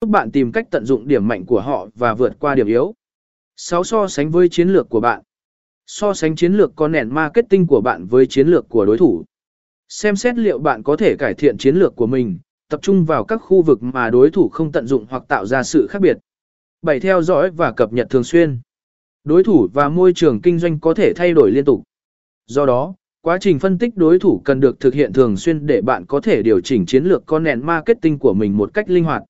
giúp bạn tìm cách tận dụng điểm mạnh của họ và vượt qua điểm yếu. 6. So sánh với chiến lược của bạn. So sánh chiến lược con nền marketing của bạn với chiến lược của đối thủ. Xem xét liệu bạn có thể cải thiện chiến lược của mình, tập trung vào các khu vực mà đối thủ không tận dụng hoặc tạo ra sự khác biệt. 7. Theo dõi và cập nhật thường xuyên. Đối thủ và môi trường kinh doanh có thể thay đổi liên tục. Do đó, quá trình phân tích đối thủ cần được thực hiện thường xuyên để bạn có thể điều chỉnh chiến lược con nền marketing của mình một cách linh hoạt.